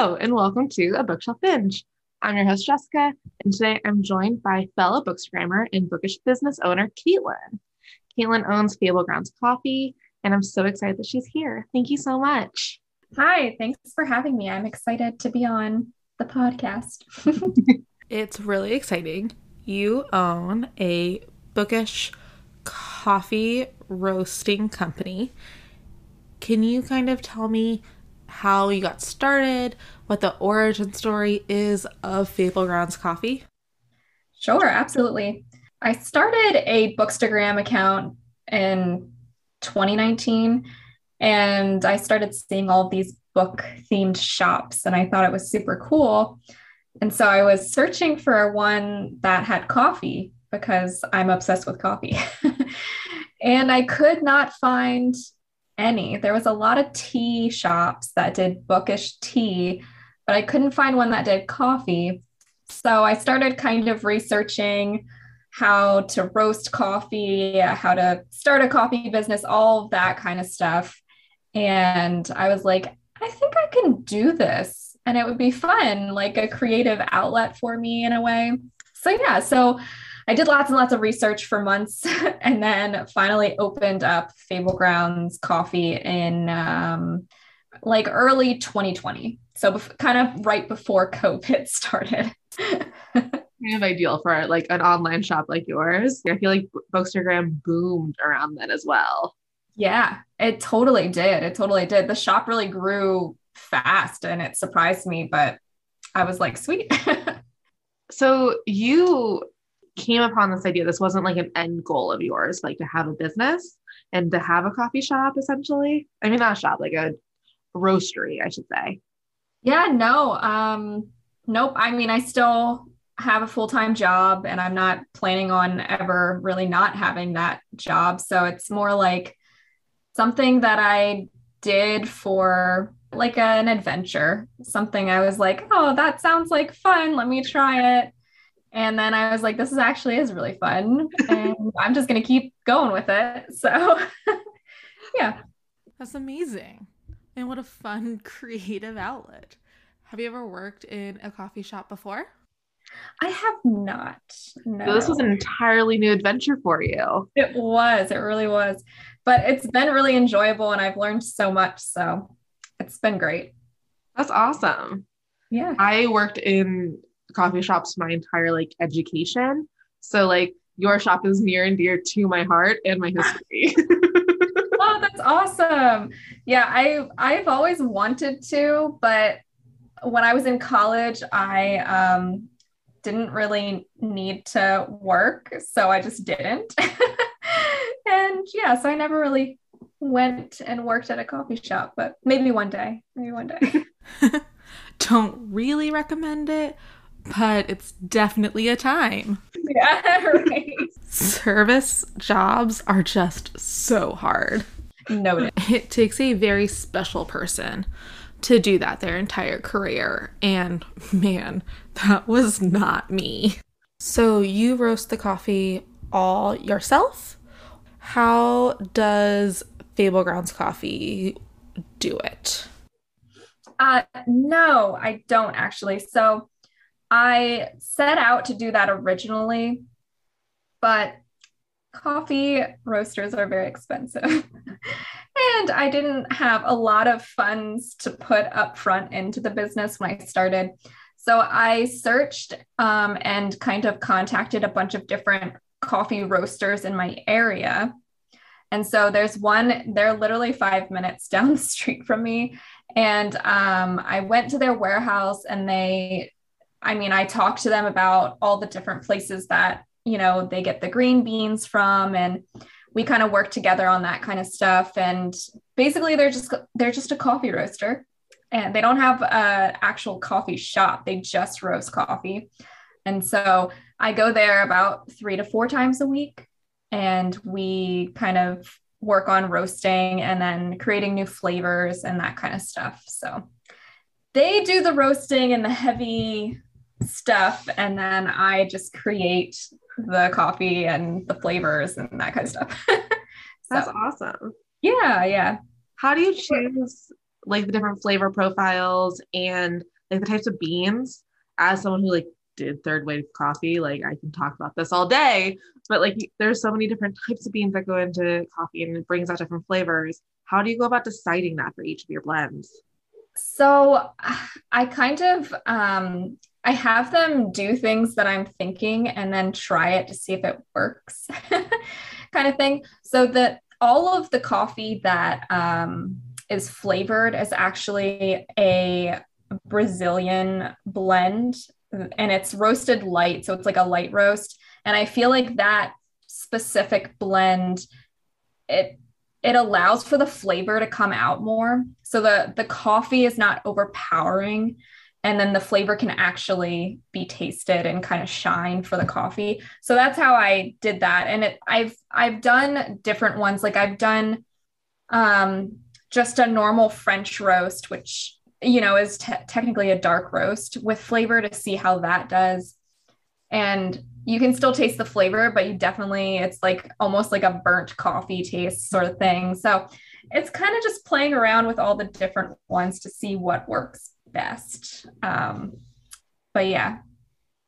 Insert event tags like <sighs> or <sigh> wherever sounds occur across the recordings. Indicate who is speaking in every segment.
Speaker 1: Hello, and welcome to A Bookshelf Binge. I'm your host, Jessica, and today I'm joined by fellow bookstagrammer and bookish business owner, Katelyn. Katelyn owns Fable Grounds Coffee, and I'm so excited that she's here. Thank you so much.
Speaker 2: Hi, thanks for having me. I'm excited to be on the podcast. <laughs>
Speaker 3: it's really exciting. You own a bookish coffee roasting company. Can you kind of tell me how you got started, what the origin story is of Fable Grounds Coffee?
Speaker 2: Sure, absolutely. I started a Bookstagram account in 2019 and I started seeing all these book themed shops and I thought it was super cool. And so I was searching for one that had coffee because I'm obsessed with coffee. <laughs> and I could not find any. There was a lot of tea shops that did bookish tea, but I couldn't find one that did coffee. So I started kind of researching how to roast coffee, how to start a coffee business, all of that kind of stuff. And I was like, I think I can do this and it would be fun, like a creative outlet for me in a way. So, yeah, so I did lots and lots of research for months <laughs> and then finally opened up Fable Grounds Coffee in um, like early 2020. So bef- kind of right before <laughs> COVID started.
Speaker 1: kind of ideal for like an online shop like yours. I feel like Bookstagram boomed around then as well.
Speaker 2: Yeah, it totally did. It totally did. The shop really grew fast and it surprised me, but I was like, sweet. <laughs>
Speaker 1: so you came upon this idea this wasn't like an end goal of yours like to have a business and to have a coffee shop essentially. I mean not a shop like a roastery i should say.
Speaker 2: Yeah no um nope. I mean i still have a full-time job and i'm not planning on ever really not having that job. So it's more like something that i did for like an adventure something i was like oh that sounds like fun. Let me try it and then I was like, this is actually is really fun. <laughs> And I'm just going to keep going with it. So, <laughs> yeah.
Speaker 3: That's amazing. And what a fun <laughs> creative outlet. Have you ever worked in a coffee shop before?
Speaker 2: I have not. No.
Speaker 1: So this was an entirely new adventure for you.
Speaker 2: It was. It really was. But it's been really enjoyable and I've learned so much. So it's been great.
Speaker 1: That's awesome.
Speaker 2: Yeah.
Speaker 1: I worked in coffee shops my entire like education. So like your shop is near and dear to my heart and my <laughs> history. <laughs>
Speaker 2: oh, that's awesome. Yeah, I I've always wanted to, but when I was in college, I um didn't really need to work, so I just didn't. <laughs> and yeah, so I never really went and worked at a coffee shop, but maybe one day, maybe one day.
Speaker 3: Don't really recommend it, but it's definitely a time.
Speaker 2: Yeah, <laughs> right.
Speaker 3: Service jobs are just so hard.
Speaker 2: Noted.
Speaker 3: It takes a very special person to do that their entire career. And man, that was not me. So you roast the coffee all yourself? How does Fable Grounds Coffee do it?
Speaker 2: Uh, no, I don't actually. So I set out to do that originally, but coffee roasters are very expensive. <laughs> and I didn't have a lot of funds to put up front into the business when I started. So I searched um, and kind of contacted a bunch of different coffee roasters in my area. And so there's one, they're literally five minutes <laughs> down the street from me. And um, I went to their warehouse and they I mean, I talked to them about all the different places that, you know, they get the green beans from and we kind of work together on that kind of stuff and basically they're just they're just a coffee roaster and they don't have a actual coffee shop. They just roast coffee. And so I go there about 3 to 4 times a week and we kind of work on roasting and then creating new flavors and that kind of stuff. So they do the roasting and the heavy stuff and then I just create the coffee and the flavors and that kind of stuff. <laughs> so,
Speaker 1: That's awesome.
Speaker 2: Yeah, yeah.
Speaker 1: How do you choose like the different flavor profiles and like the types of beans. As someone who like did third wave coffee, like I can talk about this all day. But like there's so many different types of beans that go into coffee, and it brings out different flavors. How do you go about deciding that for each of your blends?
Speaker 2: So I kind of um, I have them do things that I'm thinking and then try it to see if it works, <laughs> kind of thing. So that all of the coffee that um, is flavored is actually a Brazilian blend and it's roasted light. So it's like a light roast. And I feel like that specific blend, it it allows for the flavor to come out more. So the the coffee is not overpowering and then the flavor can actually be tasted and kind of shine for the coffee. So that's how I did that. And it I've I've done different ones like I've done um just a normal French roast which you know is te- technically a dark roast with flavor to see how that does. And you can still taste the flavor, but you definitely, it's like almost like a burnt coffee taste sort of thing. So it's kind of just playing around with all the different ones to see what works best. Um, but yeah,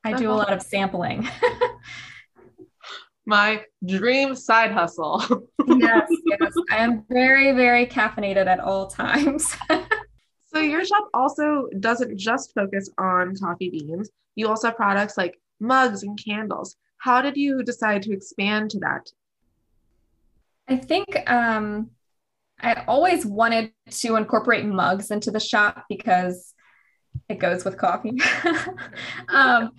Speaker 2: I do a lot of sampling. <laughs>
Speaker 1: My dream side hustle. <laughs>
Speaker 2: yes, yes. I am very, very caffeinated at all times. <laughs>
Speaker 1: so your shop also doesn't just focus on coffee beans. You also have products like mugs and candles. How did you decide to expand to that?
Speaker 2: I think um, I always wanted to incorporate mugs into the shop because it goes with coffee. <laughs> um,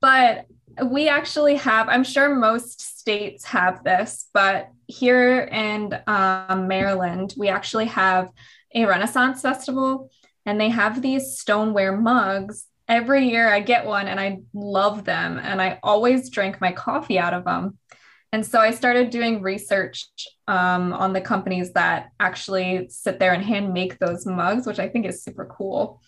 Speaker 2: but we actually have, I'm sure most states have this, but here in um, Maryland, we actually have a Renaissance festival and they have these stoneware mugs every year I get one and I love them and I always drink my coffee out of them. And so I started doing research um, on the companies that actually sit there and hand make those mugs, which I think is super cool.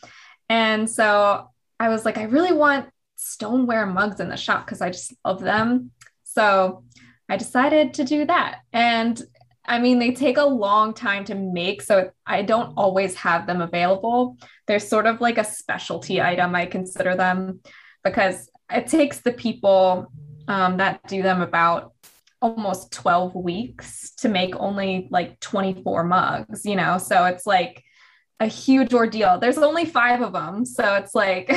Speaker 2: And so I was like, I really want stoneware mugs in the shop because I just love them. So I decided to do that. And I mean, they take a long time to make, so I don't always have them available. They're sort of like a specialty item, I consider them, because it takes the people um, that do them about almost 12 weeks to make only like 24 mugs, you know? So it's like a huge ordeal. There's only five of them. So it's like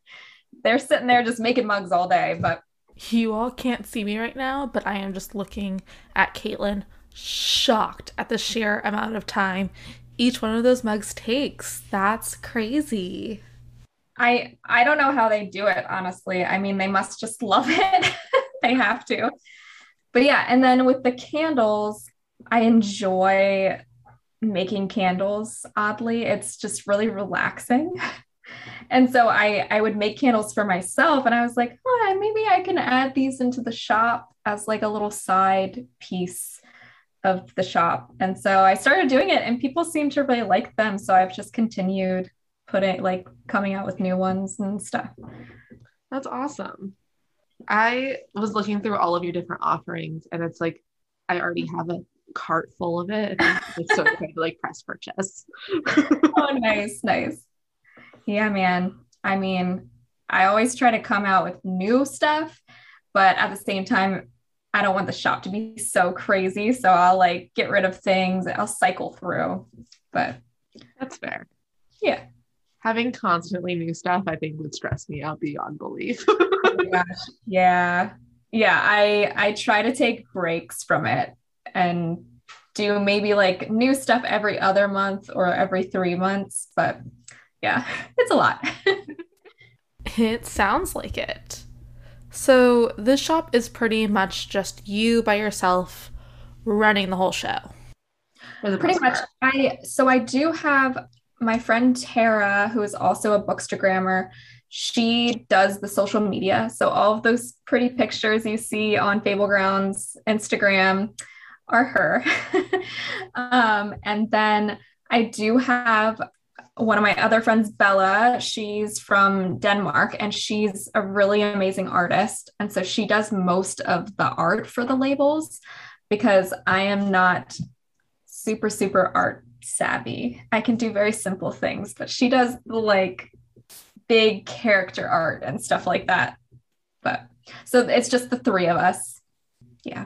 Speaker 2: <laughs> they're sitting there just making mugs all day. But
Speaker 3: you all can't see me right now, but I am just looking at Katelyn shocked at the sheer amount of time each one of those mugs takes. That's crazy.
Speaker 2: I I don't know how they do it honestly. I mean, they must just love <laughs> it. they have to. But yeah, and then with the candles, I enjoy making candles oddly. It's just really relaxing. <laughs> and so I I would make candles for myself and I was like, oh, maybe I can add these into the shop as like a little side piece of the shop. And so I started doing it and people seem to really like them. So I've just continued putting like coming out with new ones and stuff.
Speaker 1: That's awesome. I was looking through all of your different offerings and it's like I already have a cart full of it. <laughs> It's so excited to like press purchase. <laughs>
Speaker 2: oh, nice, nice. Yeah, man. I mean, I always try to come out with new stuff, but at the same time, I don't want the shop to be so crazy. So I'll like get rid of things. I'll cycle through. But
Speaker 1: that's fair.
Speaker 2: Yeah.
Speaker 1: Having constantly new stuff, I think would stress me out beyond belief. <laughs> oh.
Speaker 2: Yeah. Yeah. I I try to take breaks from it and do maybe like new stuff every other month or every three months. But yeah, <laughs> it's a lot. <laughs>
Speaker 3: it sounds like it. So this shop is pretty much just you by yourself running the whole show.
Speaker 2: Pretty much. I so I do have my friend Tara, who is also a bookstagrammer. She does the social media. So all of those pretty pictures you see on Fable Grounds Instagram are her. <laughs> um, and then I do have one of my other friends, Bella, she's from Denmark and she's a really amazing artist. And so she does most of the art for the labels because I am not super, super art savvy. I can do very simple things, but she does like big character art and stuff like that. But so it's just the three of us. Yeah.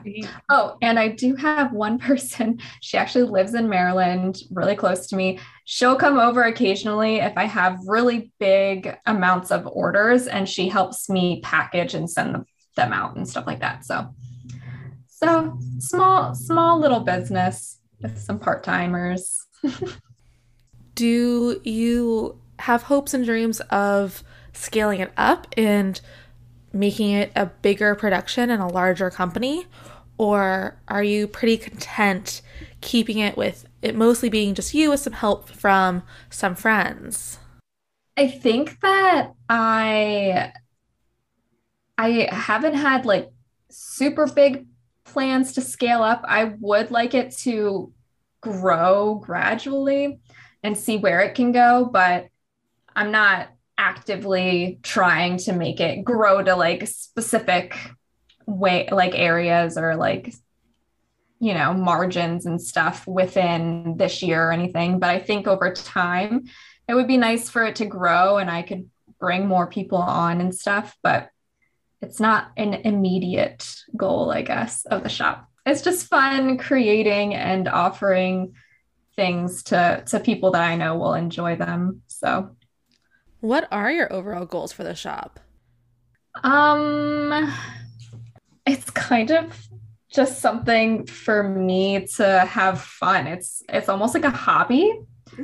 Speaker 2: Oh, and I do have one <laughs> person. She actually lives in Maryland, really close to me. She'll come over occasionally if I have really big amounts of orders, and she helps me package and send them out and stuff like that. So, so small, small little business with some part timers. <laughs>
Speaker 3: do you have hopes and dreams of scaling it up and making it a bigger production and a larger company? Or are you pretty content keeping it with it mostly being just you with some help from some friends?
Speaker 2: I think that I I haven't had like super big plans to scale up. I would like it to grow gradually and see where it can go, but I'm not actively trying to make it grow to like specific way like areas or like you know margins and stuff within this year or anything. But i think over time it would be nice for it to grow and i could bring more people on and stuff but it's not an immediate goal i guess of the shop. It's just fun creating and offering things to to people that i know will enjoy them so
Speaker 3: what are your overall goals for the shop?
Speaker 2: Um it's kind of just something for me to have fun. It's it's almost like a hobby mm-hmm.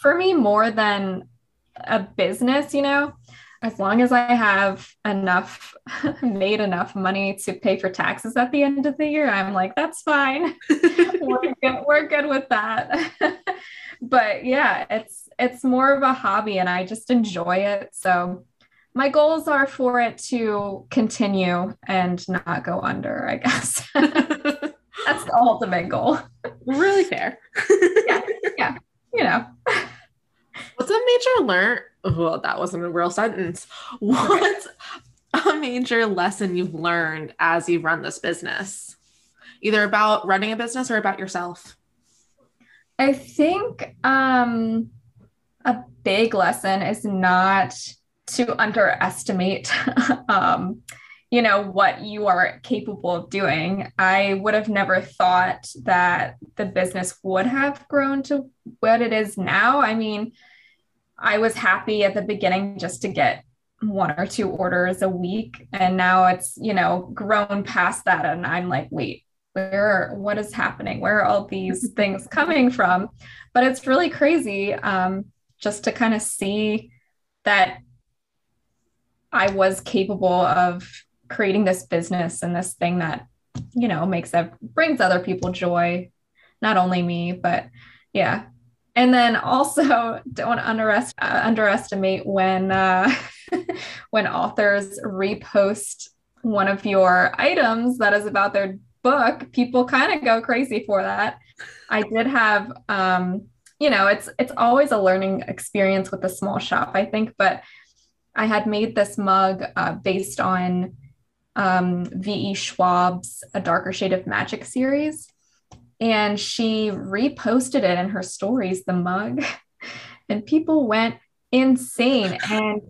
Speaker 2: for me more than a business, you know. As long as I have enough <laughs> made enough money to pay for taxes at the end of the year, I'm like that's fine. <laughs> we're, good, we're good with that. <laughs> but yeah, it's it's more of a hobby and I just enjoy it. So my goals are for it to continue and not go under, I guess. <laughs> That's the ultimate goal.
Speaker 1: Really fair. <laughs>
Speaker 2: yeah. Yeah. You know.
Speaker 1: What's a major learn? Well, that wasn't a real sentence. What's a major lesson you've learned as you've run this business? Either about running a business or about yourself?
Speaker 2: I think um, a big lesson is not to underestimate, <laughs> um, you know, what you are capable of doing. I would have never thought that the business would have grown to what it is now. I mean, I was happy at the beginning just to get one or two orders a week and now it's you know grown past that and i'm like wait where what is happening where are all these things coming from but it's really crazy um, just to kind of see that i was capable of creating this business and this thing that you know makes that brings other people joy not only me but yeah and then also <laughs> don't underest- uh, underestimate when uh, <laughs> when authors repost one of your items that is about their book, people kind of go crazy for that. I did have um, you know, it's it's always a learning experience with a small shop, I think, but I had made this mug uh, based on um, V.E. Schwab's A Darker Shade of Magic series. And she reposted it in her stories, the mug, <laughs> and people went insane. And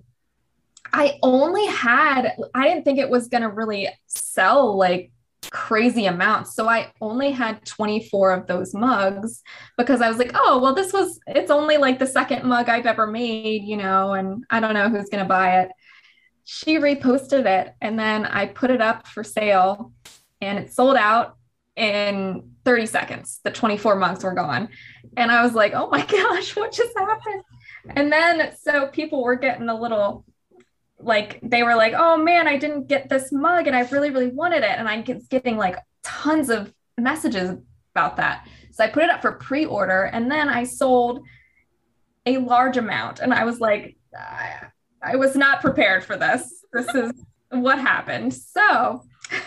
Speaker 2: I only had, I didn't think it was going to really sell like crazy amounts. So I only had 24 of those mugs because I was like, oh, well, this was, it's only like the second mug I've ever made, you know, and I don't know who's going to buy it. She reposted it and then I put it up for sale and it sold out in 30 seconds. The 24 mugs were gone. And I was like, oh my <laughs> gosh, what just happened? And then so people were getting a little like they were like, oh man, I didn't get this mug and I really, really wanted it. And I'm getting like tons of messages about that. So I put it up for pre order and then I sold a large amount. And I was like, I, I was not prepared for this. This is <laughs> what happened. So <laughs>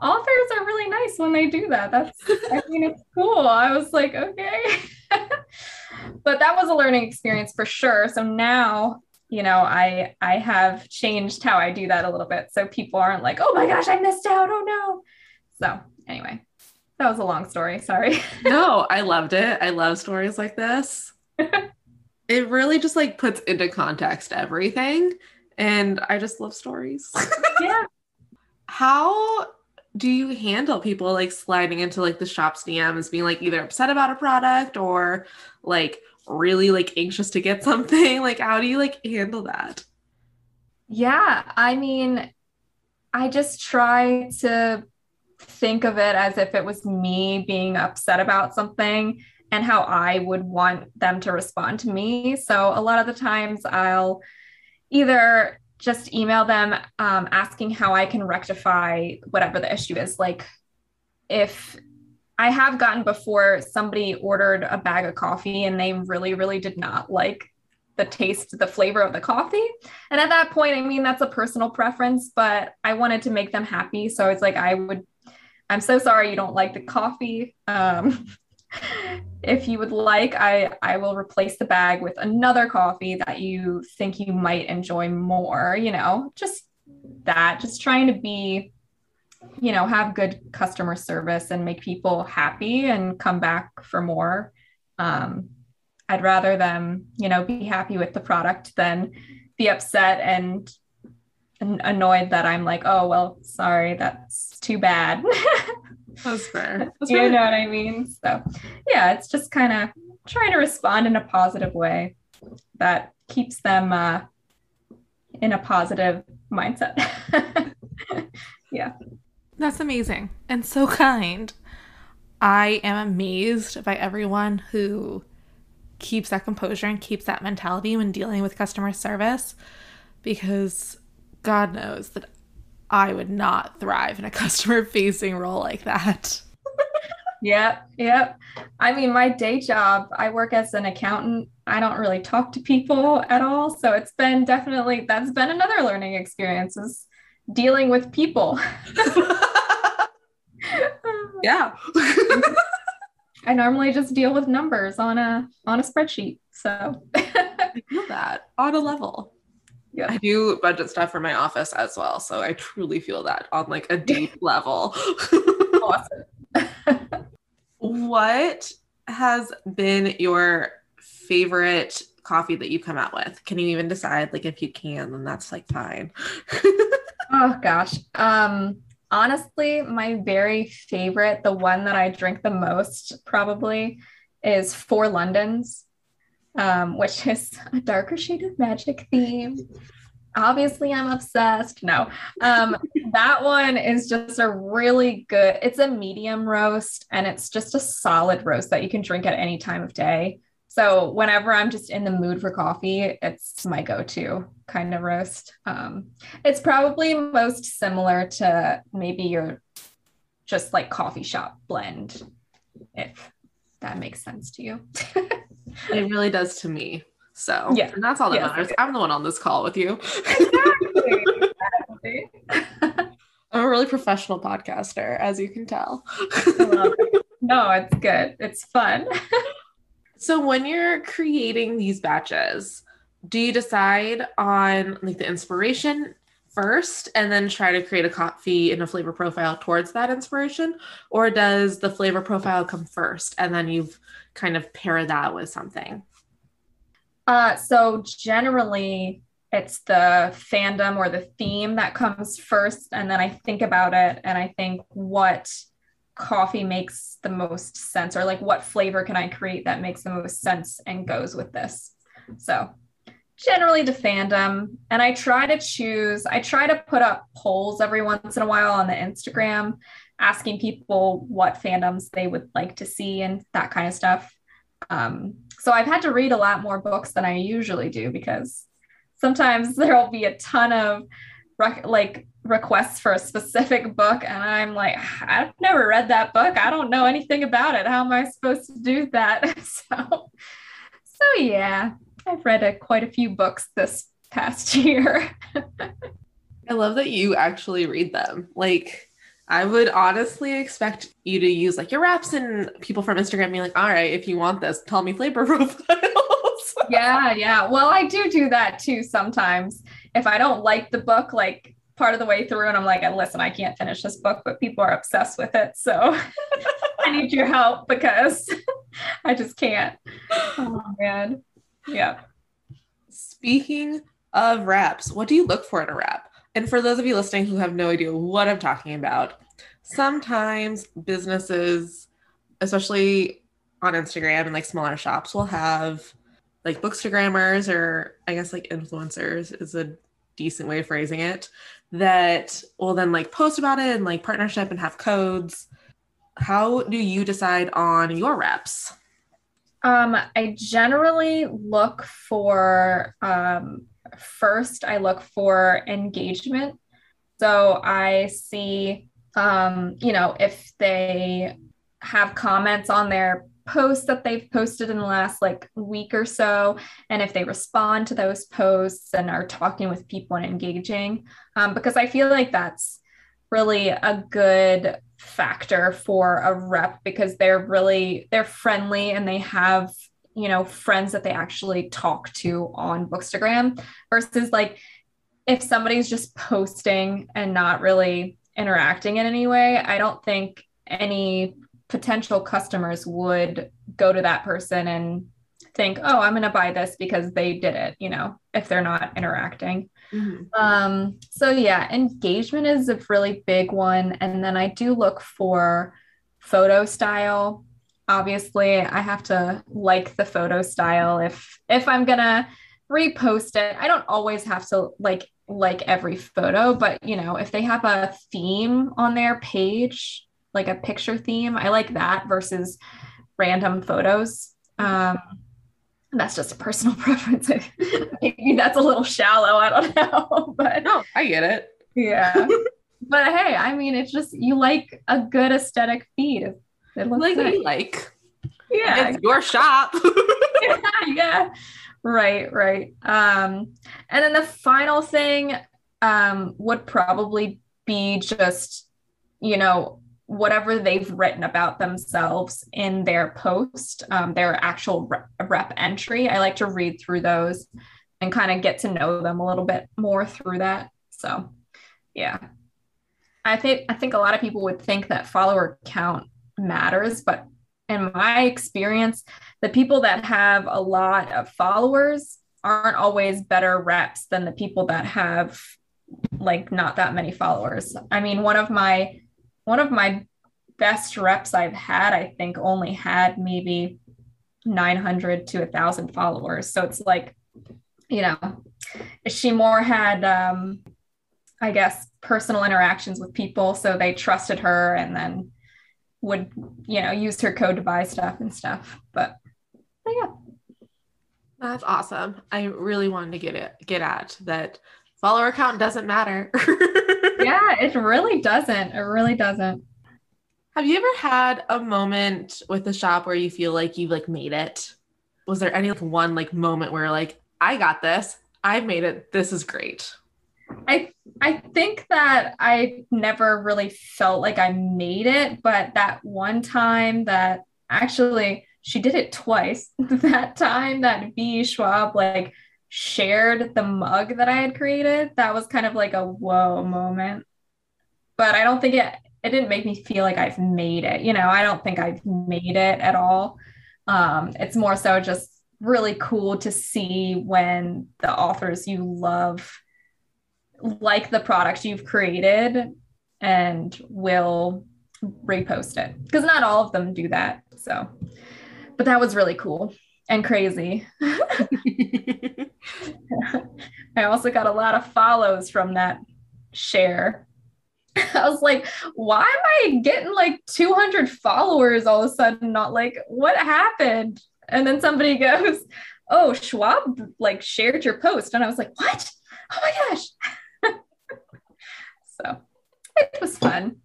Speaker 2: authors are really nice when they do that. That's, I mean, it's cool. I was like, okay. <laughs> but that was a learning experience for sure. So now you know i i have changed how i do that a little bit so people aren't like oh my gosh i missed out oh no so anyway that was a long story sorry <laughs>
Speaker 1: no i loved it i love stories like this <laughs>
Speaker 3: it really just like puts into context everything. And I just love stories. <laughs>
Speaker 2: Yeah.
Speaker 3: How do you handle people like sliding into like the shop's DMs being like either upset about a product or like really like anxious to get <laughs> something? Like how do you like handle that?
Speaker 2: Yeah, I mean, I just try to think of it as if it was me being upset about something and how I would want them to respond to me. So a lot of the times I'll either just email them um, asking how I can rectify whatever the issue is. Like if I have gotten before somebody ordered a bag of coffee and they really, really did not like the taste, the flavor of the coffee. And at that point, I mean, that's a personal preference, but I wanted to make them happy. So it's like, I would, I'm so sorry you don't like the coffee. Um, <laughs> if you would like, I, I will replace the bag with another coffee that you think you might enjoy more, you know, just that, just trying to be, you know, have good customer service and make people happy and come back for more. Um, I'd rather them, you know, be happy with the product than be upset and, and annoyed that I'm like, oh, well, sorry, that's too bad.
Speaker 3: That's fair. <laughs> That's
Speaker 2: you
Speaker 3: fair.
Speaker 2: know what I mean? So, yeah, it's just kind of trying to respond in a positive way that keeps them uh, in a positive mindset. <laughs> yeah.
Speaker 4: That's amazing and so <laughs> kind. I am amazed by everyone who keeps that composure and keeps that mentality when dealing with customer service because God knows that I would not thrive in a <laughs> customer facing role like that.
Speaker 2: Yep, yep. I mean, my day job, I work as an accountant. I don't really talk to people at all. So it's been definitely, that's been another learning experience is dealing with people. <laughs>
Speaker 3: yeah.
Speaker 2: I normally just deal with numbers on a on a spreadsheet. So
Speaker 3: I feel that on a level.
Speaker 2: Yeah.
Speaker 3: I do budget stuff for my office as well. So I truly feel that on like a deep <laughs> level.
Speaker 2: awesome. <laughs>
Speaker 3: what has been your favorite coffee that you come out with? Can you even decide? Like if you can, then that's like fine.
Speaker 2: Oh gosh. Um honestly, my very favorite, the one that I drink the most probably is Four Londons, um, which is a darker shade of magic theme. Obviously, I'm obsessed. No, um, that one is just a really good, it's a medium roast and it's just a solid roast that you can drink at any time of day. So whenever I'm just in the mood for coffee, it's my go-to kind of roast. Um, it's probably most similar to maybe your just like coffee shop blend, if that makes sense to you. <laughs>
Speaker 3: it really does to me. So
Speaker 2: Yeah.
Speaker 3: and that's all that
Speaker 2: Yes.
Speaker 3: matters. I'm the one on this call with you.
Speaker 2: Exactly. <laughs>
Speaker 3: I'm a really professional podcaster, as you can tell.
Speaker 2: no, it's good. It's fun. <laughs>
Speaker 3: So when you're creating these batches, do you decide on like the inspiration first and then try to create a coffee and a flavor profile towards that inspiration? Or does the flavor profile come first and then you've kind of pair that with something?
Speaker 2: Uh, so generally, it's the fandom or the theme that comes first, and then I think about it and I think what coffee makes the most sense, or like what flavor can I create that makes the most sense and goes with this. So generally the fandom, and I try to choose. I try to put up polls every once in a while on the Instagram, asking people what fandoms they would like to see and that kind of stuff. Um, so I've had to read a lot more books than I usually do because sometimes <laughs> there'll be a ton of rec- like requests for a specific book and I'm like I've never read that book. I don't know anything about it. How am I supposed to do that? <laughs> so so yeah, I've read a, quite a few books this past <laughs> year.
Speaker 3: I love that you actually read them. Like, I would honestly expect you to use like your reps and people from Instagram being like, all right, if you want this, tell me flavor <laughs> profiles.
Speaker 2: yeah, yeah. Well, I do do that too sometimes. If I don't like the book, like part of the way through, and I'm like, listen, I can't finish this book, but people are obsessed with it. So <laughs> I need your help because <laughs> I just can't. Oh, man. Yeah.
Speaker 3: Speaking of reps, what do you look for in a rep? And for those of you listening who have no idea what I'm talking about, sometimes businesses, especially on Instagram and like smaller shops, will have like bookstagrammers or I guess like influencers is a decent way of phrasing it that will then like post about it and like partnership and have codes. How do you decide on your reps?
Speaker 2: Um, I generally look for um, first, I look for engagement. So I see, um, you know, if they have comments on their posts that they've posted in the last like week or so and if they respond to those posts and are talking with people and engaging um, because i feel like that's really a good factor for a rep because they're really they're friendly and they have you know friends that they actually talk to on bookstagram versus like if somebody's just posting and not really interacting in any way i don't think any potential customers would go to that person and think oh i'm going to buy this because they did it you know if they're not interacting. Mm-hmm. um, so yeah engagement is a really big one. And then i do look for photo style. Obviously i have to like the photo style. If if i'm gonna repost it i don't always have to like like every photo but you know if they have a theme on their page like a picture theme i like that versus random photos um that's just a personal <laughs> preference <laughs> maybe that's a little shallow i don't know <laughs> but
Speaker 3: no i get it
Speaker 2: yeah but hey i mean it's just you like a good aesthetic feed
Speaker 3: it looks like nice. you like.
Speaker 2: Yeah.
Speaker 3: It's your shop.
Speaker 2: yeah, yeah. Right, right. Um, and then the final thing um would probably be just, you know, whatever they've written about themselves in their post, um, their actual rep, rep entry. I like to read through those and kind of get to know them a little bit more through that. So, yeah. I think I think a lot of people would think that follower count matters. But in my experience, the people that have a lot of followers aren't always better reps than the people that have like not that many followers. I mean, one of my one of my best reps I've had, I think only had maybe 900 to a thousand followers. So it's like, you know, she more had, um, I guess, personal interactions with people. So they trusted her and then would you know use her code to buy stuff and stuff but, but yeah
Speaker 3: that's awesome i really wanted to get it get at that follower count doesn't matter. <laughs>
Speaker 2: Yeah it really doesn't. It really doesn't.
Speaker 3: Have you ever had a moment with the shop where you feel like you've like made it? Was there any like one like moment where like i got this. I've made it. This is great.
Speaker 2: I I think that I never really felt like I made it, but that one time that actually she did it twice. <laughs> that time that V Schwab like shared the mug that I had created, that was kind of like a whoa moment. But I don't think it it didn't make me feel like I've made it. You know, I don't think I've made it at all. Um, it's more so just really cool to see when the authors you love like the product you've created and will repost it because not all of them do that. So, but that was really cool and crazy. <laughs> <laughs> I also got a lot of follows from that share. <laughs> I was like, why am I getting like 200 followers all of a sudden? Not like, what happened? And then somebody goes, oh, Schwab like shared your post. And I was like, what? Oh my gosh. So it was fun.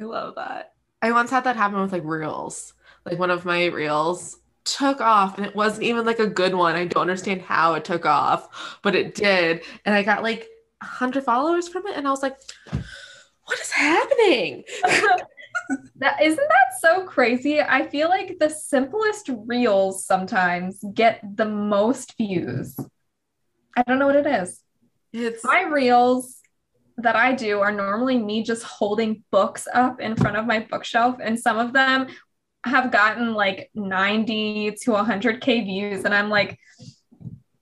Speaker 3: I love that. I once had that happen with like reels. Like one of my reels took off and it wasn't even like a good one. I don't understand how it took off, but it did. And I got like 100 followers from it and I was like, what is happening? <laughs>
Speaker 2: that isn't that so crazy? I feel like the simplest reels sometimes get the most views. I don't know what it is. It's my reels that I do are normally me just holding books up in front of my bookshelf, and some of them have gotten like 90 to 100k views, and I'm like,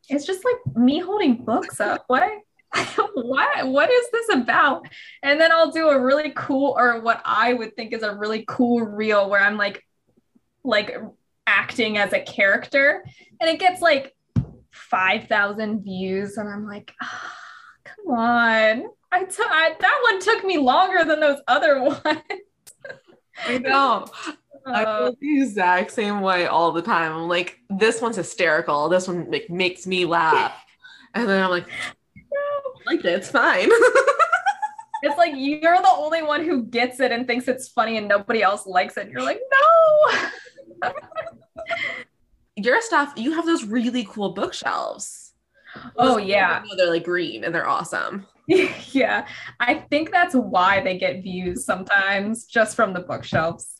Speaker 2: it's just like me holding books up. What? <laughs> what what is this about? And then i'll do a really cool or what i would think is a really cool reel where i'm like like acting as a character and it gets like 5000 views and i'm like oh, come on. I, t- I that one took me longer than those other <laughs> ones.
Speaker 3: I know I uh, feel the exact same way all the time. I'm like, this one's hysterical. This one like, makes me laugh. And then I'm like, like it. It's fine. <laughs>
Speaker 2: it's like you're the only one who gets it and thinks it's funny and nobody else likes it. You're like, no. <laughs>
Speaker 3: Your stuff, you have those really cool bookshelves.
Speaker 2: Oh yeah.
Speaker 3: They're like green and they're awesome. <laughs>
Speaker 2: yeah. I think that's why they get views sometimes just from the bookshelves.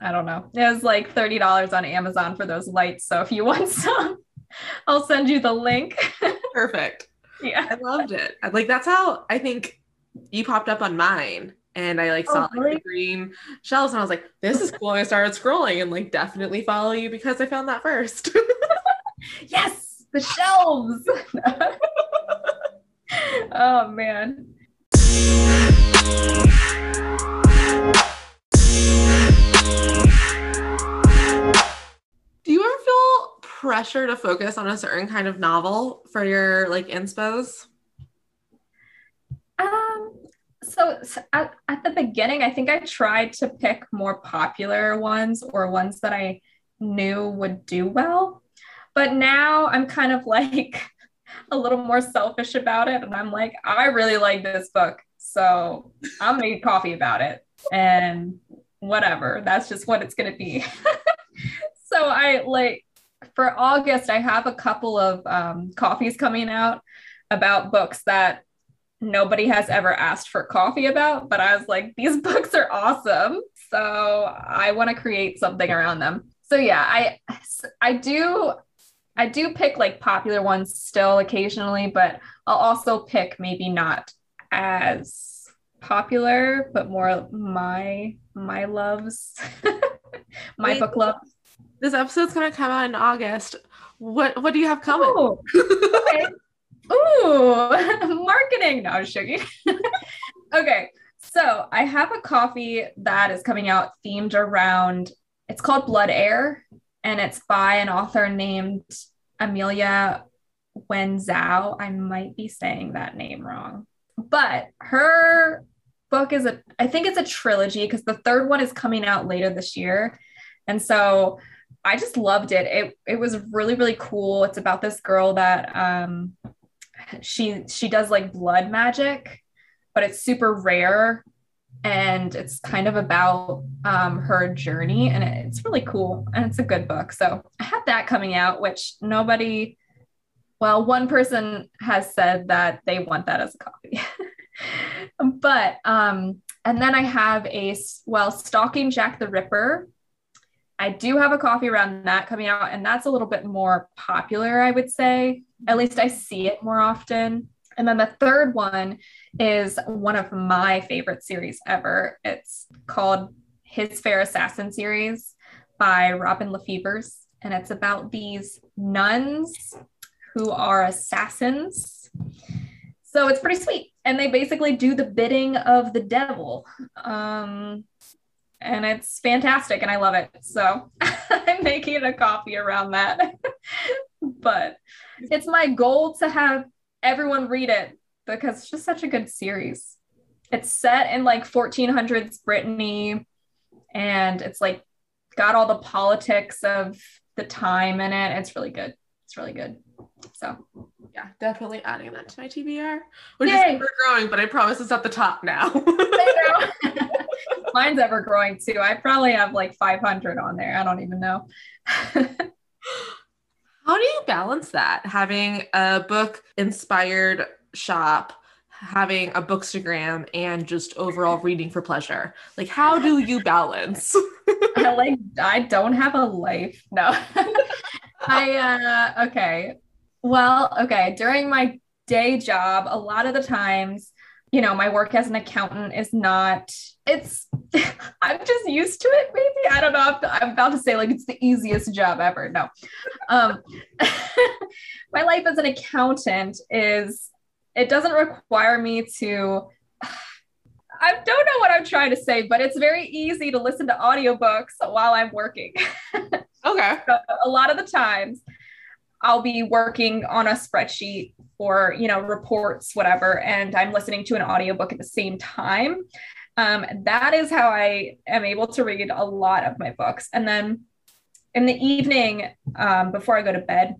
Speaker 2: I don't know. It was like $30 on Amazon for those lights. So if you want <laughs> some, I'll send you the link. <laughs>
Speaker 3: Perfect.
Speaker 2: Yeah.
Speaker 3: I loved it. Like that's how I think you popped up on mine. And I like oh, saw oh, really? like, the green shells and I was like, this is cool. And I started scrolling and like definitely follow you because I found that first. <laughs>
Speaker 2: yes, the shelves. oh man.
Speaker 3: Pressure to focus on a certain kind of novel for your like inspos?
Speaker 2: Um, so, so at, at the beginning, I think I tried to pick more popular ones or ones that I knew would do well. But now I'm kind of like <laughs> a little more selfish about it. And I'm like, I really like this book. So I'll make coffee about it. And whatever. That's just what it's going to be. <laughs> so I like for August, I have a couple of um, coffees coming out about books that nobody has ever asked for coffee about, but I was like, these <laughs> books are awesome. So I want to create something around them. So yeah, I I do I do pick like popular ones still occasionally, but I'll also pick maybe not as popular, but more my my loves, <laughs> my Wait, book loves.
Speaker 3: This episode's gonna come out in August. What what do you have coming? Ooh,
Speaker 2: okay. Ooh, <laughs> marketing. No, I was joking. <laughs> okay, so I have a coffee that is coming out themed around. It's called Blood Heir, and it's by an author named Amelia Wen Wenzhou. I might be saying that name wrong, but her book is a. I think it's a trilogy because the third one is coming out later this year, and so I just loved it. It it was really really cool. It's about this girl that um she she does like blood magic, but it's super rare and it's kind of about um, her journey and it's really cool and it's a good book. So I have that coming out, which nobody, well, one person has said that they want that as a copy. <laughs> but um, and then I have a well, stalking Jack the Ripper I do have a coffee around that coming out, and that's a little bit more popular, I would say. At least I see it more often. And then the third one is one of my favorite series ever. It's called His Fair Assassin series by Robin LaFevers. And it's about these nuns who are assassins. So it's pretty sweet. And they basically do the bidding of the devil. Um, and it's fantastic and I love it. So <laughs> I'm making a coffee around that. <laughs> but it's my goal to have everyone read it because it's just such a good series. It's set in like 1400s Brittany and it's like got all the politics of the time in it. It's really good. It's really good. So
Speaker 3: yeah, definitely adding that to my TBR, which Yay. is ever growing, but I promise it's at the top now. <laughs> <laughs>
Speaker 2: Mine's ever growing too. I probably have like 500 on there. I don't even know.
Speaker 3: How do you balance that? Having a book inspired shop, having a bookstagram, and just overall reading for pleasure. Like, how do you balance? <laughs>
Speaker 2: I like I don't have a life. No. I uh okay. Well, okay. During my day job, a lot of the times you know, my work as an accountant is not, it's, <laughs> I'm just used to it, maybe. I don't know. I'm, about to say like it's the easiest job ever. No. Um, <laughs> my life as an accountant is, it doesn't require me to, <sighs> I don't know what I'm trying to say, but it's very easy to listen to audiobooks while I'm working. <laughs>
Speaker 3: okay.
Speaker 2: So a lot of the times I'll be working on a spreadsheet or, you know, reports, whatever, and I'm listening to an audiobook at the same time. Um, that is how I am able to read a lot of my books. And then in the evening, um, before I go to bed,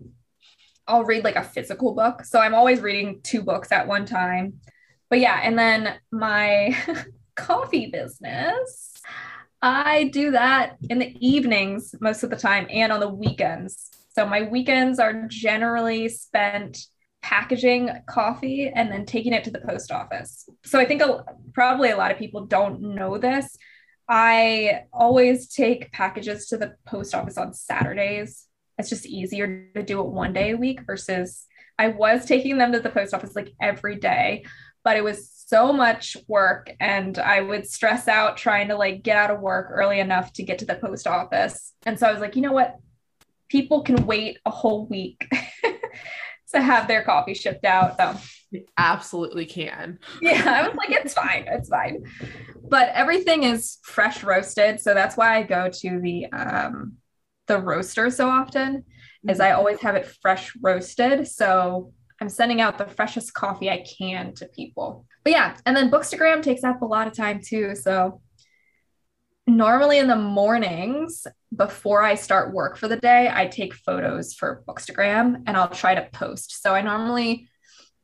Speaker 2: I'll read like a physical book. So I'm always reading two books at one time. But yeah, and then my <laughs> coffee business, I do that in the evenings most of the time and on the weekends. So my weekends are generally spent packaging coffee and then taking it to the post office. So I think a, probably a lot of people don't know this. I always take packages to the post office on Saturdays. It's just easier to do it one day a week versus I was taking them to the post office like every day, but it was so much work and I would stress out trying to like get out of work early enough to get to the post office. And so I was like, you know what? People can wait a whole week <laughs> to have their coffee shipped out. So
Speaker 3: absolutely can.
Speaker 2: Yeah, I was like, it's fine, it's fine. But everything is fresh roasted, so that's why I go to the um the roaster so often. Is I always have it fresh roasted, so I'm sending out the freshest coffee I can to people. But yeah, and then Bookstagram takes up a lot of time too. So normally in the mornings before I start work for the day, I take photos for Bookstagram and I'll try to post. So I normally,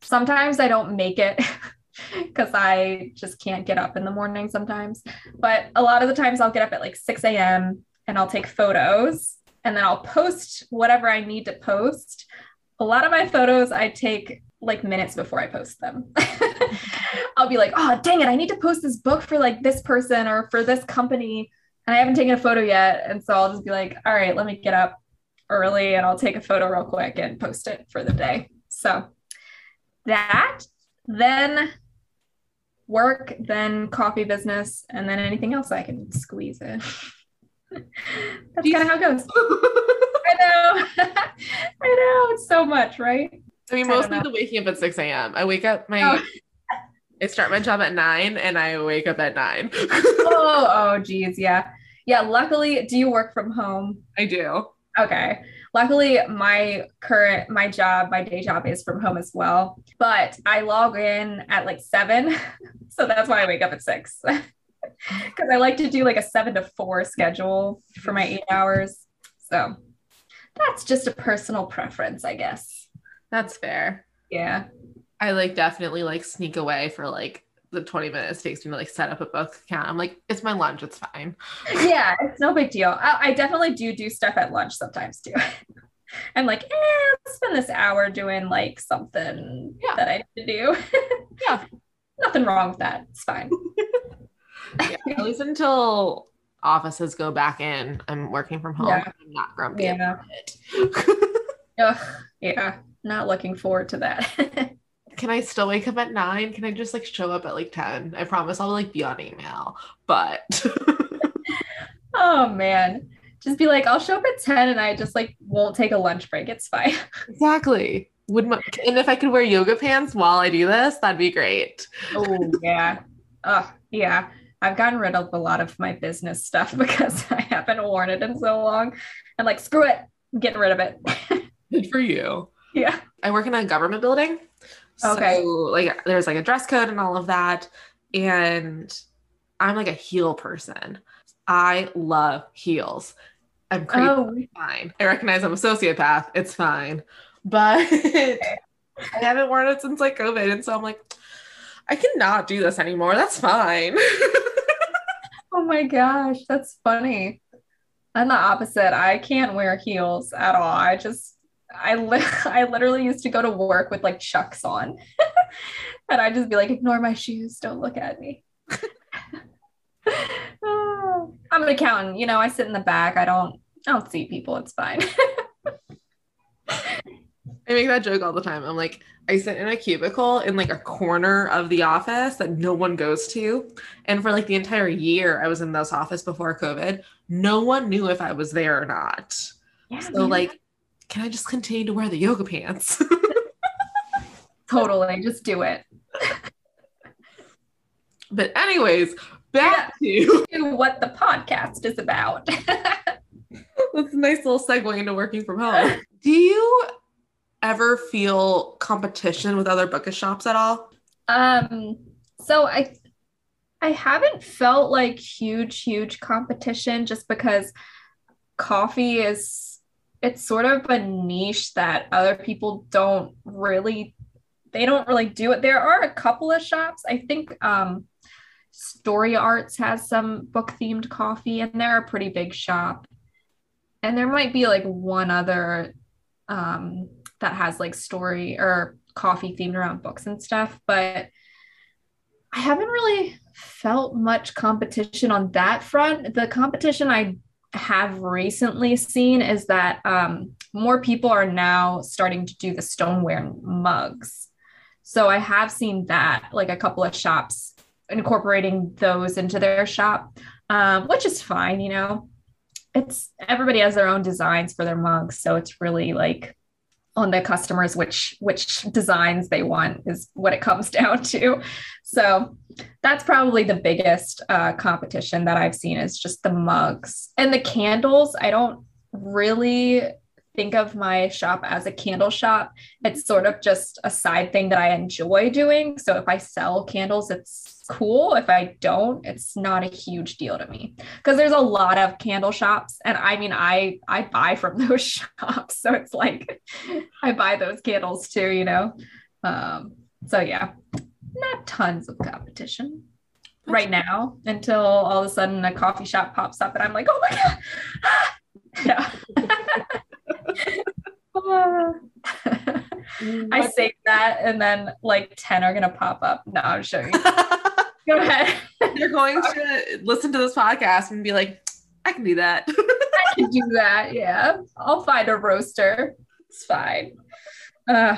Speaker 2: sometimes I don't make it <laughs> because I just can't get up in the morning sometimes. But a lot of the times I'll get up at like 6 a.m. and I'll take photos and then I'll post whatever I need to post. A lot of my photos I take like minutes before I post them. <laughs> I'll be like, oh, dang it, I need to post this book for like this person or for this company. And I haven't taken a photo yet. And so I'll just be like, all right, let me get up early and I'll take a photo real quick and post it for the day. So that, then work, then coffee business, and then anything else I can squeeze in. <laughs> That's kind of how it goes. <laughs> I know. I know. It's so much, right?
Speaker 3: I mean, mostly the waking up at 6 a.m. I wake up my oh. I start my job at nine and I wake up at nine.
Speaker 2: oh, <laughs> oh geez, yeah. Yeah. Luckily, do you work from home?
Speaker 3: I do.
Speaker 2: Okay. Luckily, my current my job, my day job is from home as well. But I log in at like seven. <laughs> so that's why I wake up at six. <laughs> Because I like to do like a seven to four schedule for my eight hours. So that's just a personal preference, I guess.
Speaker 3: That's fair.
Speaker 2: Yeah.
Speaker 3: I like definitely like sneak away for like the 20 minutes it takes me to like set up a book account. I'm like, it's my lunch, it's fine.
Speaker 2: Yeah, it's no big deal. I, I definitely do do stuff at lunch sometimes too. <laughs> I'm like, eh, let's spend this hour doing like something yeah. that I need to do. <laughs>
Speaker 3: yeah.
Speaker 2: Nothing wrong with that. It's fine. <laughs>
Speaker 3: yeah, at least until offices go back in, I'm working from home. Yeah. I'm not grumpy yeah. about
Speaker 2: it. Ugh, yeah, not looking forward to that <laughs>
Speaker 3: can I still wake up at nine? Can I just like show up at like 10? I promise I'll like be on email. But <laughs>
Speaker 2: oh man. Just be like, I'll show up at 10 and I just like won't take a lunch break. It's fine. <laughs>
Speaker 3: Exactly. Would my, and if I could wear yoga pants while I do this, that'd be great.
Speaker 2: Oh yeah. Oh yeah. I've gotten rid of a lot of my business stuff because I haven't worn it in so long. I'm like, screw it. I'm getting rid of it.
Speaker 3: Good for you.
Speaker 2: Yeah.
Speaker 3: I work in a government building. Okay. So like there's like a dress code and all of that. And I'm like a heel person. I love heels. I'm crazy. Oh. Fine. I recognize I'm a sociopath. It's fine. But <laughs> I haven't worn it since like COVID. And so I'm like, I cannot do this anymore. That's fine. <laughs>
Speaker 2: oh my gosh. That's funny. I'm the opposite. I can't wear heels at all. I just I li- <laughs> I literally used to go to work with like chucks on, <laughs> and I'd just be like, ignore my shoes, don't look at me. <laughs> I'm an accountant, you know. I sit in the back. I don't I don't see people. It's fine.
Speaker 3: I make that joke all the time. I'm like, I sit in a cubicle in like a corner of the office that no one goes to. And for like the entire year I was in this office before COVID, no one knew if I was there or not.
Speaker 2: Yeah,
Speaker 3: So
Speaker 2: man.
Speaker 3: like, can I just continue to wear the yoga pants? <laughs>
Speaker 2: totally, just do it.
Speaker 3: but anyways, back to <laughs>
Speaker 2: Do what the podcast is about. <laughs>
Speaker 3: that's a nice little segue into working from home. Do you ever feel competition with other bookish shops at all?
Speaker 2: Um, so I I haven't felt like huge, huge competition just because coffee is it's sort of a niche that other people don't really they don't really do it. There are a couple of shops. I think um Storiarts has some book themed coffee and they're a pretty big shop. And there might be like one other um that has like story or coffee themed around books and stuff, but I haven't really felt much competition on that front. The competition I have recently seen is that um, more people are now starting to do the stoneware mugs. So I have seen that, like a couple of shops incorporating those into their shop, um, which is fine. You know, it's everybody has their own designs for their mugs, so it's really like on the customers which which designs they want is what it comes <laughs> down to so that's probably the biggest uh, competition that i've seen is just the mugs and the candles. I don't really think of my shop as a candle shop. It's sort of just a side thing that i enjoy doing. So if i sell candles it's cool. If i don't it's not a huge deal to me. Because there's a lot of candle shops and i mean i i buy from <laughs> those shops. So it's like <laughs> i buy those candles too you know? Um so yeah not tons of competition right now until all of a sudden a coffee shop pops up and i'm like oh my god <laughs> yeah <laughs> i say that and then like 10 are gonna pop up no i'm sure <laughs> go ahead
Speaker 3: You're going to listen to this podcast and be like, I can do that.
Speaker 2: I can do that. Yeah. I'll find a roaster. It's fine. Uh,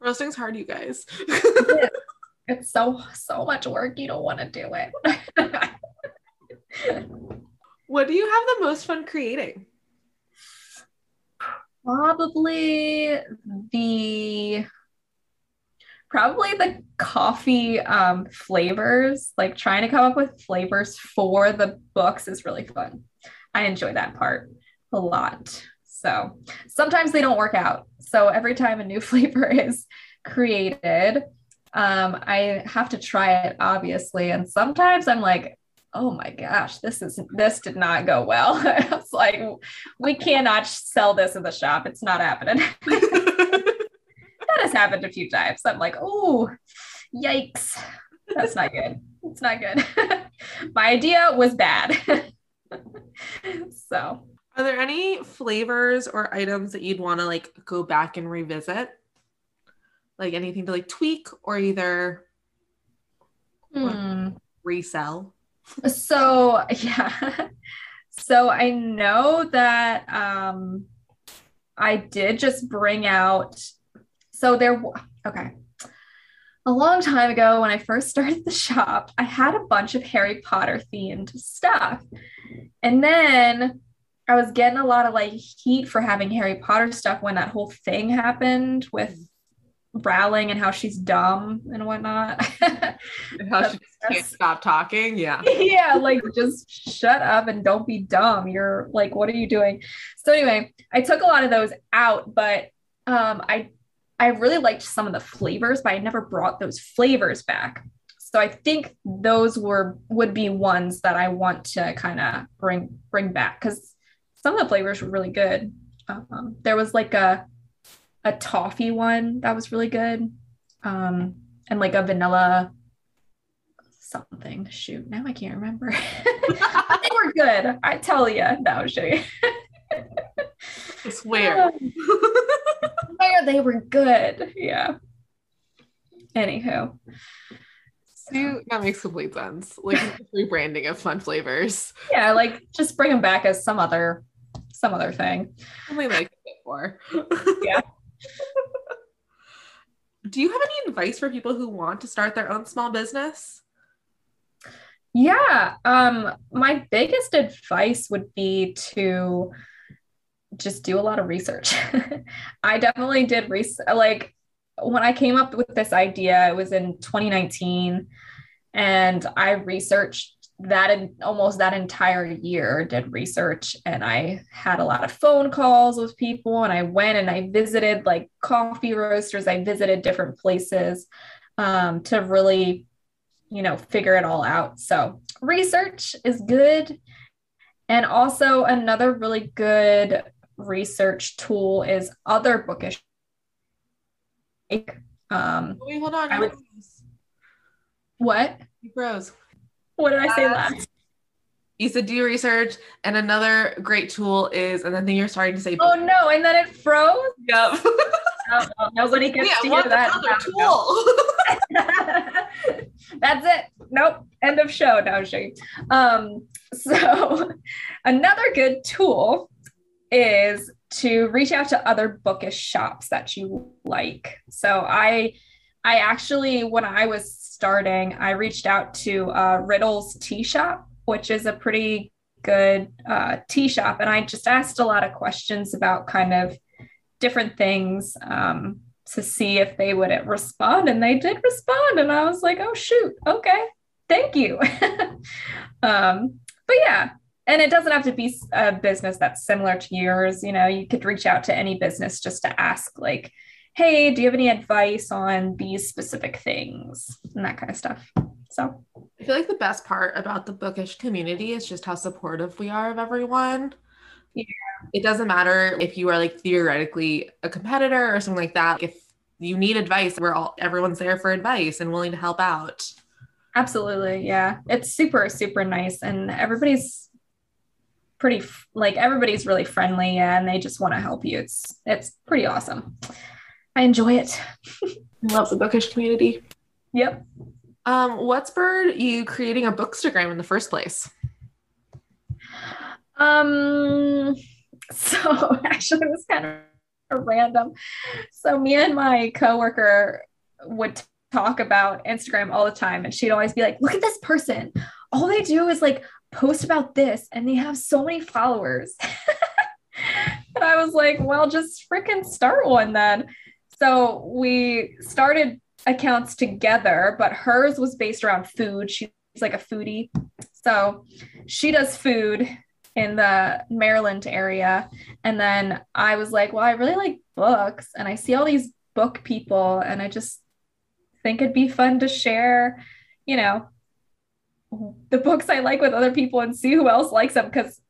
Speaker 3: Roasting's hard, you guys. <laughs>
Speaker 2: it's so, so much work. You don't want to do it.
Speaker 3: what do you have the most fun creating?
Speaker 2: Probably the probably the coffee um, flavors like trying to come up with flavors for the books is really fun i enjoy that part a lot so sometimes they don't work out so every time a new <laughs> flavor is created um, i have to try it obviously and sometimes i'm like oh my gosh this is this did not go well <laughs> it's like we cannot sell this in the shop it's not happening <laughs> that has happened a few times. I'm like, oh, yikes. That's not good. It's not good. My idea was bad. so,
Speaker 3: Are there any flavors or items that you'd want to like go back and revisit? Like anything to like tweak or either
Speaker 2: hmm.
Speaker 3: resell?
Speaker 2: so <laughs> yeah. So I know that um I did just bring out so there okay a long time ago when i first <laughs> started the shop i had a bunch of harry potter themed stuff and then i was getting a lot of like heat for having harry potter stuff when that whole thing happened with Rowling and how she's dumb and whatnot <laughs>
Speaker 3: And how she <laughs> just can't stop talking? Yeah. <laughs>
Speaker 2: yeah, like just shut up and don't be dumb. You're like, what are you doing? So anyway, I took a lot of those out, but um, I I really liked some of the flavors, but I never brought those flavors back. So I think those were would be ones that I want to kind of bring bring back because some of the flavors were really good. Um, there was like a a toffee one that was really good, um, and like a vanilla something. Shoot, now I can't remember. <laughs> they were good. I tell you. No, show you.
Speaker 3: I swear. <laughs>
Speaker 2: Where they were good. Yeah. Anywho.
Speaker 3: That makes complete sense. Like rebranding of fun flavors.
Speaker 2: Yeah, like just bring them back as some other some other thing.
Speaker 3: Only like for.
Speaker 2: Yeah. <laughs>
Speaker 3: Do you have any advice for people who want to start their own small business?
Speaker 2: Yeah. Um, my biggest advice would be to just do a lot of research. <laughs> I definitely did research. Like when I came up with this idea, it was in 2019, and I researched that in almost that entire year did research and i had a lot of phone calls with people and i went and i visited like coffee roasters. I visited different places um, to really you know figure it all out. So research is good. And also another really good research tool is other bookish um
Speaker 3: Wait, hold on.
Speaker 2: I would- what
Speaker 3: You froze.
Speaker 2: what did i say
Speaker 3: Last- You said do research, and another great tool is, and then you're starting to say,
Speaker 2: oh no and then it froze
Speaker 3: yep. <laughs>
Speaker 2: Oh, nobody gets
Speaker 3: yeah,
Speaker 2: to hear that.
Speaker 3: another tool? <laughs>
Speaker 2: That's it. Nope. End of show. No shame. Um, <laughs> so another good tool is to reach out to other bookish shops that you like. So I I actually when I was starting, I reached out to uh, Riddle's Tea Shop, which is a pretty good uh, tea shop, and I just asked a lot of questions about kind of different things um, to see if they would respond, and they did respond, and I was like, oh shoot, okay, thank you. <laughs> um, but yeah, and it doesn't have to be a business that's similar to yours. You know, you could reach out to any business just to ask, like, hey, do you have any advice on these specific things and that kind of stuff. So
Speaker 3: I feel like the best part about the bookish community is just how supportive we are of everyone.
Speaker 2: Yeah.
Speaker 3: It doesn't matter if you are like theoretically a competitor or something like that. If you need advice, we're all everyone's there for advice and willing to help out.
Speaker 2: Absolutely. Yeah. It's super, super nice. And everybody's pretty, like, everybody's really friendly and they just want to help you. It's, it's pretty awesome. I enjoy it. <laughs>
Speaker 3: I love the bookish community.
Speaker 2: Yep.
Speaker 3: Um, what spurred you creating a bookstagram in the first place?
Speaker 2: Um, <laughs> so <laughs> actually, it was kind of random. So, me and my coworker would talk about Instagram all the time, and she'd always be like, Look at this person. All they do is like post about this, and they have so many followers. and <laughs> I was like, Well, just freaking start one then. So, we started accounts together, but hers was based around food. She's like a foodie. So, she does food in the Maryland area. And then I was like, well, I really like books and I see all these book people and I just think it'd be fun to share, you know, the books I like with other people and see who else likes them cuz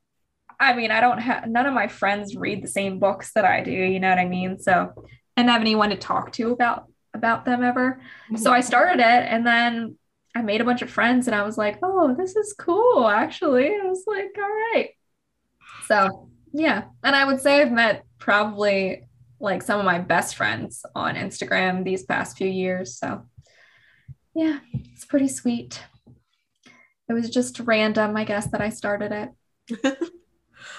Speaker 2: I mean, I don't have none of my friends read the same books that I do, you know what I mean? So, I didn't have anyone to talk to about about them ever. Mm-hmm. So I started it and then I made a bunch of friends and I was like, oh, this is cool, actually. I was like, all right. So, yeah. And I would say I've met probably like some of my best friends on Instagram these past few years. So, yeah, it's pretty sweet. It was just random, I guess, that I started it. <laughs>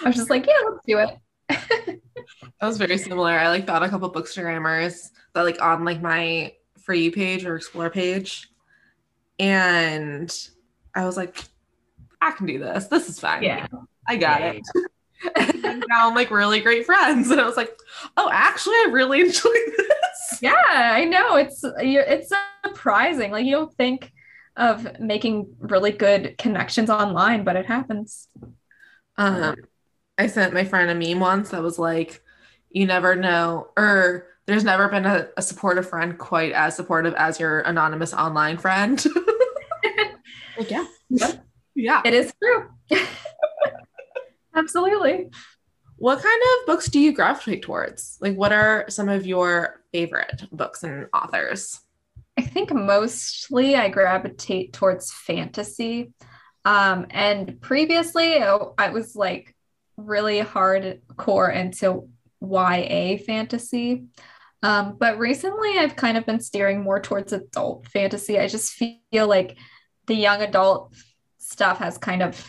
Speaker 2: I was just like, yeah, let's do it.
Speaker 3: That was very similar. I like found a couple bookstagrammers that like on like my for you page or explore page. And I was like, I can do this. This is fine.
Speaker 2: Yeah.
Speaker 3: I got
Speaker 2: Yeah,
Speaker 3: it. <laughs> and now I'm like really great friends. And I was like, oh, actually, I really <laughs> enjoy this.
Speaker 2: Yeah, I know. It's you- it's surprising. Like you don't think of making really good connections online, but it happens.
Speaker 3: Um, I sent my friend a meme once that was like, you never know, or there's never been a, a supportive friend quite as supportive as your anonymous online friend. <laughs> like, yeah.
Speaker 2: Yep.
Speaker 3: Yeah.
Speaker 2: It is true. <laughs> Absolutely.
Speaker 3: What kind of books do you gravitate towards? Like, what are some of your favorite books and authors?
Speaker 2: I think mostly I gravitate towards fantasy. Um, and previously oh, I was like really hardcore into YA fantasy. Um, but recently I've kind of been steering more towards adult fantasy. I just feel like the young adult stuff has kind of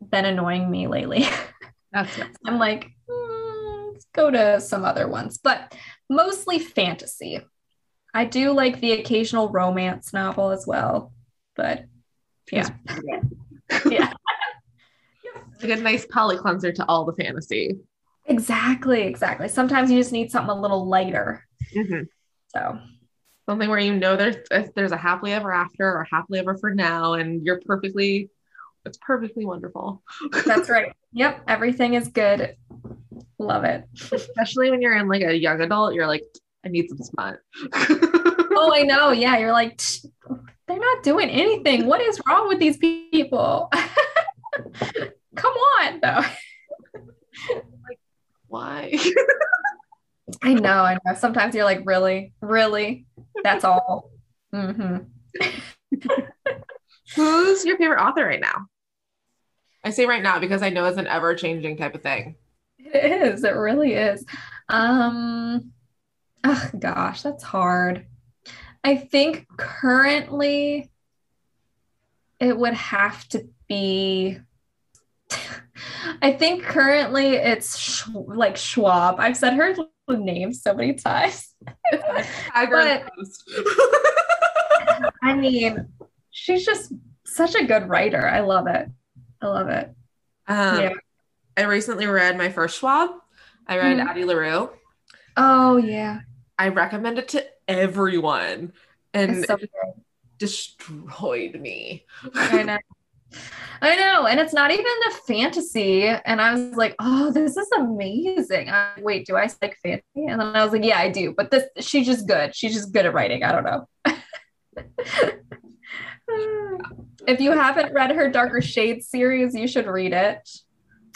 Speaker 2: been annoying me lately. <laughs>
Speaker 3: That's it.
Speaker 2: I'm like, "Hmm, it's go to some other ones, but mostly fantasy. I do like the occasional romance novel as well, but yeah. <laughs> yeah. <laughs>
Speaker 3: Like a nice palate cleanser to all the fantasy.
Speaker 2: Exactly, exactly. Sometimes you just need something a little lighter.
Speaker 3: Mhm.
Speaker 2: So
Speaker 3: Something where you know there's there's a happily ever after or happily ever for now, and you're perfectly, it's perfectly wonderful. <laughs>
Speaker 2: that's right. Yep, everything is good. Love it.
Speaker 3: Especially when you're in like a young adult, you're like, I need some smut.
Speaker 2: Oh, I know. <laughs> Yeah, you're like, they're not doing anything. What is wrong with these people? <laughs> Come on, though.
Speaker 3: like, Why? <laughs>
Speaker 2: I know, I know. Sometimes you're like, really, really, that's all. hmm
Speaker 3: Who's your favorite author right now? I say right now because I know it's an ever changing type of thing.
Speaker 2: It is. It really is. Um, oh gosh, that's hard. I think currently it would have to be. <laughs> I think currently it's Sch- like Schwab. I've said her name so many times.
Speaker 3: Tag her in the.
Speaker 2: I mean, she's just such a good writer. I love it. I love it.
Speaker 3: Um,
Speaker 2: Yeah.
Speaker 3: I recently read my first Schwab. I read
Speaker 2: Mhm.
Speaker 3: Addie LaRue.
Speaker 2: Oh yeah,
Speaker 3: I recommend it to everyone, and
Speaker 2: so
Speaker 3: it destroyed me.
Speaker 2: I know. I know. And it's not even a fantasy. And I was like, oh, this is amazing. I, wait, do I like fantasy? And then I was like, yeah, I do. But this, she's just good. She's just good at writing. I don't know. <laughs> if you haven't read her Darker Shades series, you should read it.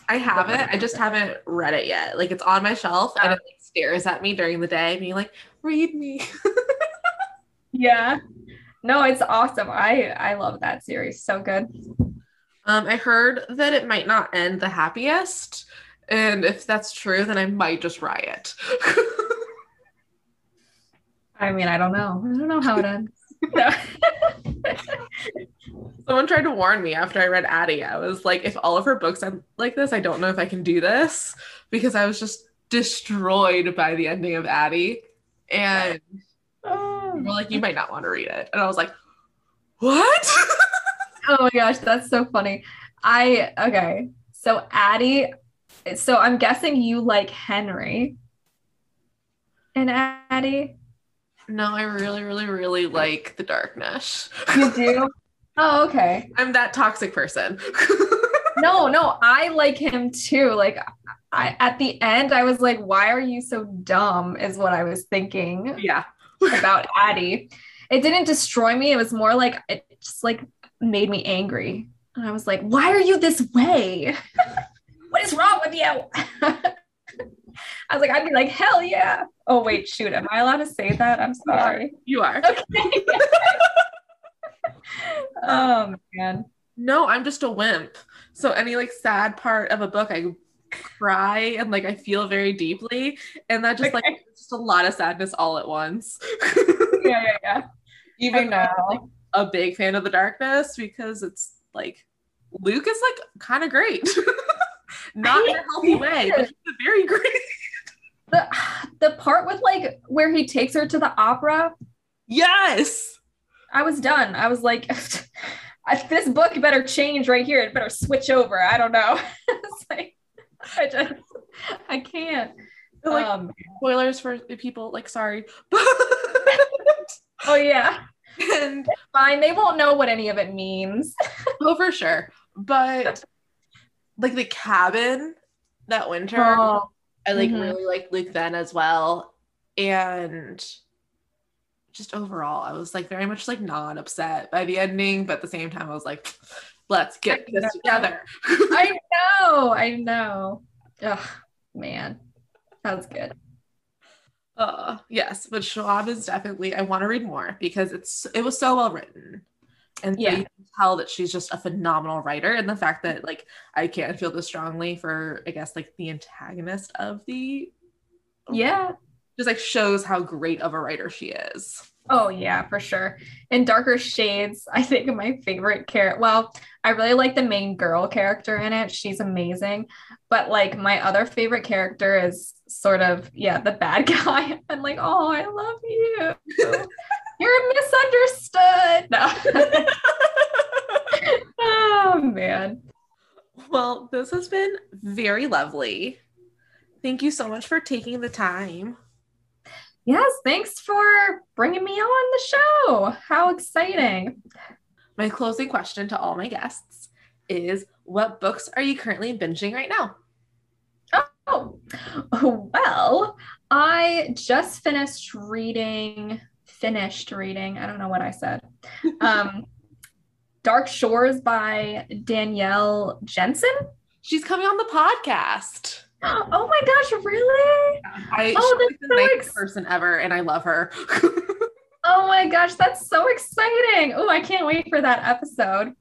Speaker 3: I haven't. I just haven't read it yet. Like it's on my shelf and oh. it like stares at me during the day, being like, "Read me." <laughs>
Speaker 2: Yeah. No, it's awesome. I I love that series. So good.
Speaker 3: Um, I heard that it might not end the happiest, and if that's true, then I might just riot. <laughs>
Speaker 2: I mean, I don't know. I don't know how it ends. No. <laughs>
Speaker 3: Someone tried to warn me after I read Addie. I was like, if all of her books end like this, I don't know if I can do this because I was just destroyed by the ending of Addie. And
Speaker 2: oh.
Speaker 3: we're like, you might not want to read it. And I was like, what? <laughs>
Speaker 2: Oh my gosh, that's so funny. I okay. So Addie, so I'm guessing you like Henry and Addie.
Speaker 3: no, I really, really, really like the darkness.
Speaker 2: You do? <laughs> oh, okay.
Speaker 3: I'm that toxic person. <laughs>
Speaker 2: No, no, I like him too. Like I at the end, I was like, why are you so dumb? Is what I was thinking
Speaker 3: yeah.
Speaker 2: about Addie. It didn't destroy me. It was more like it just like made me angry. And I was like, why are you this way? <laughs> what is wrong with you? <laughs> I was like, I'd be like, hell yeah. Oh, wait, shoot. Am I allowed to say that? I'm sorry.
Speaker 3: You are.
Speaker 2: Okay. <laughs> oh, man.
Speaker 3: No, I'm just a wimp. So any like sad part of a book, I cry and like I feel very deeply. And that just like
Speaker 2: Okay.
Speaker 3: it's just a lot of sadness all at once. <laughs>
Speaker 2: Yeah, yeah, yeah.
Speaker 3: Even though
Speaker 2: I
Speaker 3: I'm like, a big fan of the darkness because it's like Luc is like kind of great. <laughs> Not in a healthy way, but he's very great.
Speaker 2: The, the part with like where he takes her to the opera,
Speaker 3: Yes.
Speaker 2: I was done. I was like, <laughs> I- this book better change right here. It better switch over. I don't know. <laughs> it's like, I just, I can't.
Speaker 3: Like
Speaker 2: um,
Speaker 3: spoilers for the people, like sorry. <laughs>
Speaker 2: oh yeah,
Speaker 3: and
Speaker 2: fine. They won't know what any of it means. <laughs>
Speaker 3: oh for sure. But like the cabin that winter,
Speaker 2: Oh,
Speaker 3: I like
Speaker 2: Mhm.
Speaker 3: really like Luc then as well. And just overall, I was like very much like not upset by the ending, but at the same time, I was like, let's get this together.
Speaker 2: I know. I know. Ugh, man, that's good.
Speaker 3: Uh, yes, but Schwab is definitely I want to read more because it's it was so well written. And so
Speaker 2: Yeah.
Speaker 3: you can tell that she's just a phenomenal writer. And the fact that like I can't feel this strongly for I guess like the antagonist of the
Speaker 2: Yeah,
Speaker 3: just like shows how great of a writer she is.
Speaker 2: Oh yeah, for sure. In Darker Shades, I think my favorite character. Well, I really like the main girl character in it. She's amazing. But like my other favorite character is sort of yeah the bad <laughs> guy. I'm like, oh, I love you. <laughs> You're misunderstood. No. <laughs> oh man.
Speaker 3: Well, this has been very lovely. Thank you so much for taking the time.
Speaker 2: Yes, thanks for bringing me on the show. How exciting.
Speaker 3: My closing question to all my guests is what books are you currently binging right now?
Speaker 2: Oh, well, I just finished reading, finished reading, I don't know what I said. <laughs> Um, Dark Shores by Danielle Jensen.
Speaker 3: She's coming on the podcast. <gasps>
Speaker 2: Oh my gosh, really?
Speaker 3: I oh, that's the so nicest ex- person ever, and I love her. <laughs>
Speaker 2: oh my gosh, that's so exciting. Oh, I can't wait for that episode.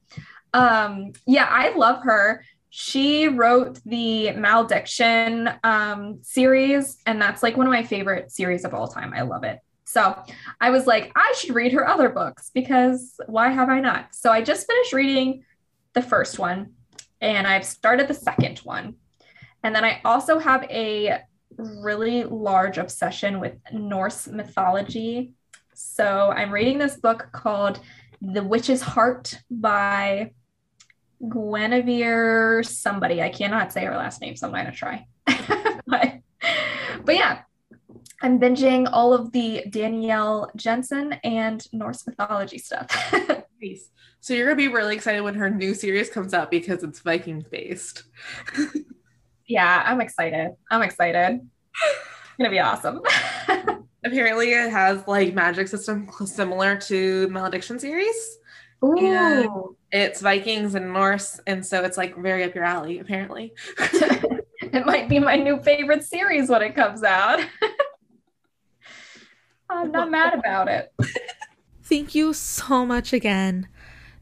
Speaker 2: Um, yeah, I love her. She wrote the Malediction um, series, and that's like one of my favorite series of all time. I love it. So I was like, I should read her other books because why have I not? So I just finished reading the first one and I've started the second one. And then I also have a really large obsession with Norse mythology. So I'm reading this book called The Witch's Heart by Guinevere somebody. I cannot say her last name, so I'm going to try. <laughs> but, but yeah, I'm binging all of the Danielle Jensen and Norse mythology stuff. <laughs>
Speaker 3: nice. So you're gonna be really excited when her new series comes out because it's Viking based. <laughs>
Speaker 2: yeah, I'm excited. I'm excited. It's gonna be awesome. <laughs>
Speaker 3: Apparently, it has like magic system similar to Malediction series.
Speaker 2: Ooh. And
Speaker 3: it's Vikings and Norse, and so it's like very up your alley. Apparently, <laughs>
Speaker 2: it might be my new favorite series when it comes out. <laughs> I'm not mad about it.
Speaker 3: Thank you so much again.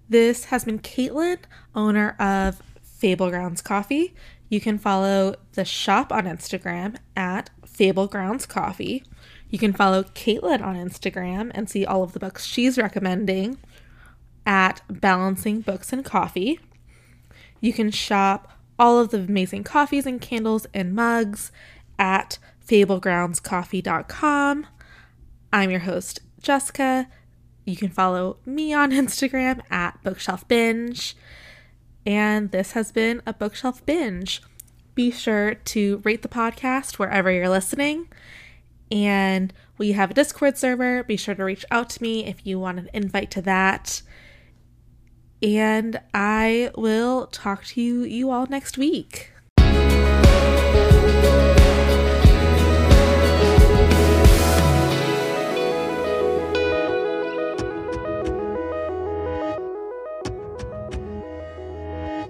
Speaker 3: This has been Katelyn, owner of Fable Grounds Coffee. You can follow the shop on Instagram at Fable Grounds Coffee. You can follow Katelyn on Instagram and see all of the books she's recommending at Balancing Books and Coffee. You can shop all of the amazing coffees and candles and mugs at fablegroundscoffee.com. I'm your host, Jessica. You can follow me on <laughs> Instagram at Bookshelf Binge. And this has been a Bookshelf Binge. Be sure to rate the podcast wherever you're listening. And we have a Discord server. Be sure to reach out to me if you want an invite to that. And I will talk to you, you all next week.